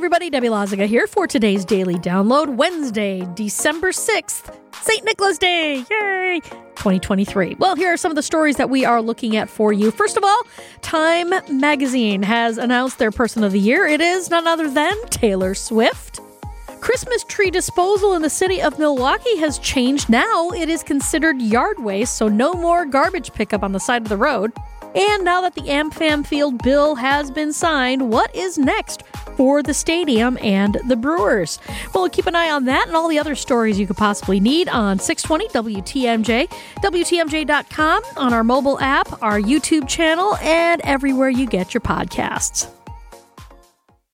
everybody, Debbie Lazaga here for today's daily download, Wednesday, December 6th, St. Nicholas Day. Yay! 2023. Well, here are some of the stories that we are looking at for you. First of all, Time Magazine has announced their person of the year. It is none other than Taylor Swift. Christmas tree disposal in the city of Milwaukee has changed. Now it is considered yard waste, so no more garbage pickup on the side of the road. And now that the AmFam Field bill has been signed, what is next for the stadium and the Brewers? Well, keep an eye on that and all the other stories you could possibly need on 620 WTMJ, WTMJ.com, on our mobile app, our YouTube channel, and everywhere you get your podcasts.